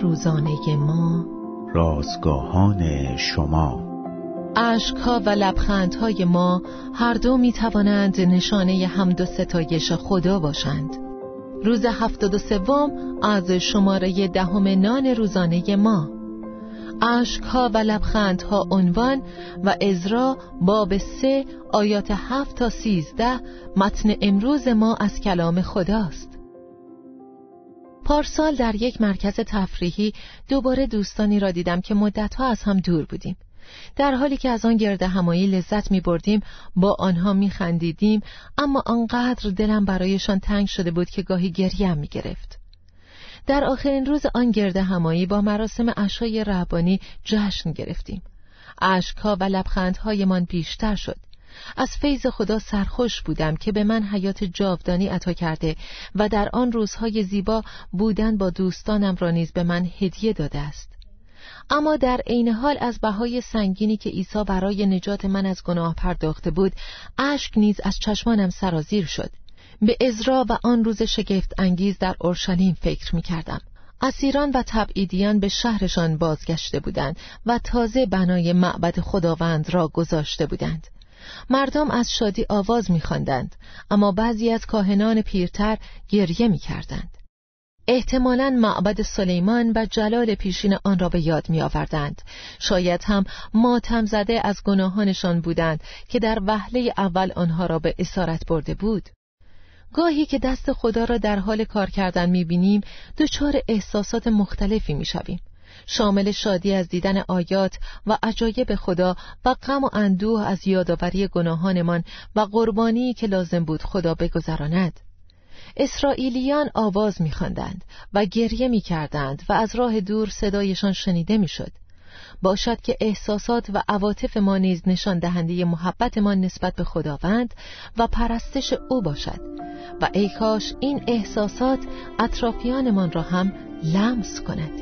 روزانه ما. رازگاهان شما. اشکها و لبخندهای ما هر دو می توانند نشانه حمد و ستایش خدا باشند. روز هفتاد و سوم از شماره دهم نان روزانه ما. اشکها و لبخندها عنوان و ازرا باب سه آیات هفت تا سیزده متن امروز ما از کلام خداست. پارسال در یک مرکز تفریحی دوباره دوستانی را دیدم که مدتها از هم دور بودیم. در حالی که از آن گرد همایی لذت می بردیم با آنها می خندیدیم اما آنقدر دلم برایشان تنگ شده بود که گاهی گریم می گرفت در آخرین روز آن گرد همایی با مراسم عشای رهبانی جشن گرفتیم. اشکها و لبخندهایمان بیشتر شد. از فیض خدا سرخوش بودم که به من حیات جاودانی عطا کرده و در آن روزهای زیبا بودن با دوستانم را نیز به من هدیه داده است. اما در عین حال از بهای سنگینی که عیسی برای نجات من از گناه پرداخته بود اشک نیز از چشمانم سرازیر شد. به ازرا و آن روز شگفت انگیز در اورشلیم فکر می کردم. اسیران و تبعیدیان به شهرشان بازگشته بودند و تازه بنای معبد خداوند را گذاشته بودند. مردم از شادی آواز میخواندند اما بعضی از کاهنان پیرتر گریه می‌کردند احتمالا معبد سلیمان و جلال پیشین آن را به یاد می آوردند. شاید هم ماتم زده از گناهانشان بودند که در وهله اول آنها را به اسارت برده بود. گاهی که دست خدا را در حال کار کردن می بینیم دچار احساسات مختلفی می شویم. شامل شادی از دیدن آیات و عجایب خدا و غم و اندوه از یادآوری گناهانمان و قربانی که لازم بود خدا بگذراند. اسرائیلیان آواز میخواندند و گریه می‌کردند و از راه دور صدایشان شنیده می‌شد. باشد که احساسات و عواطف ما نیز نشان دهنده محبتمان نسبت به خداوند و پرستش او باشد. و ای کاش این احساسات اطرافیانمان را هم لمس کند.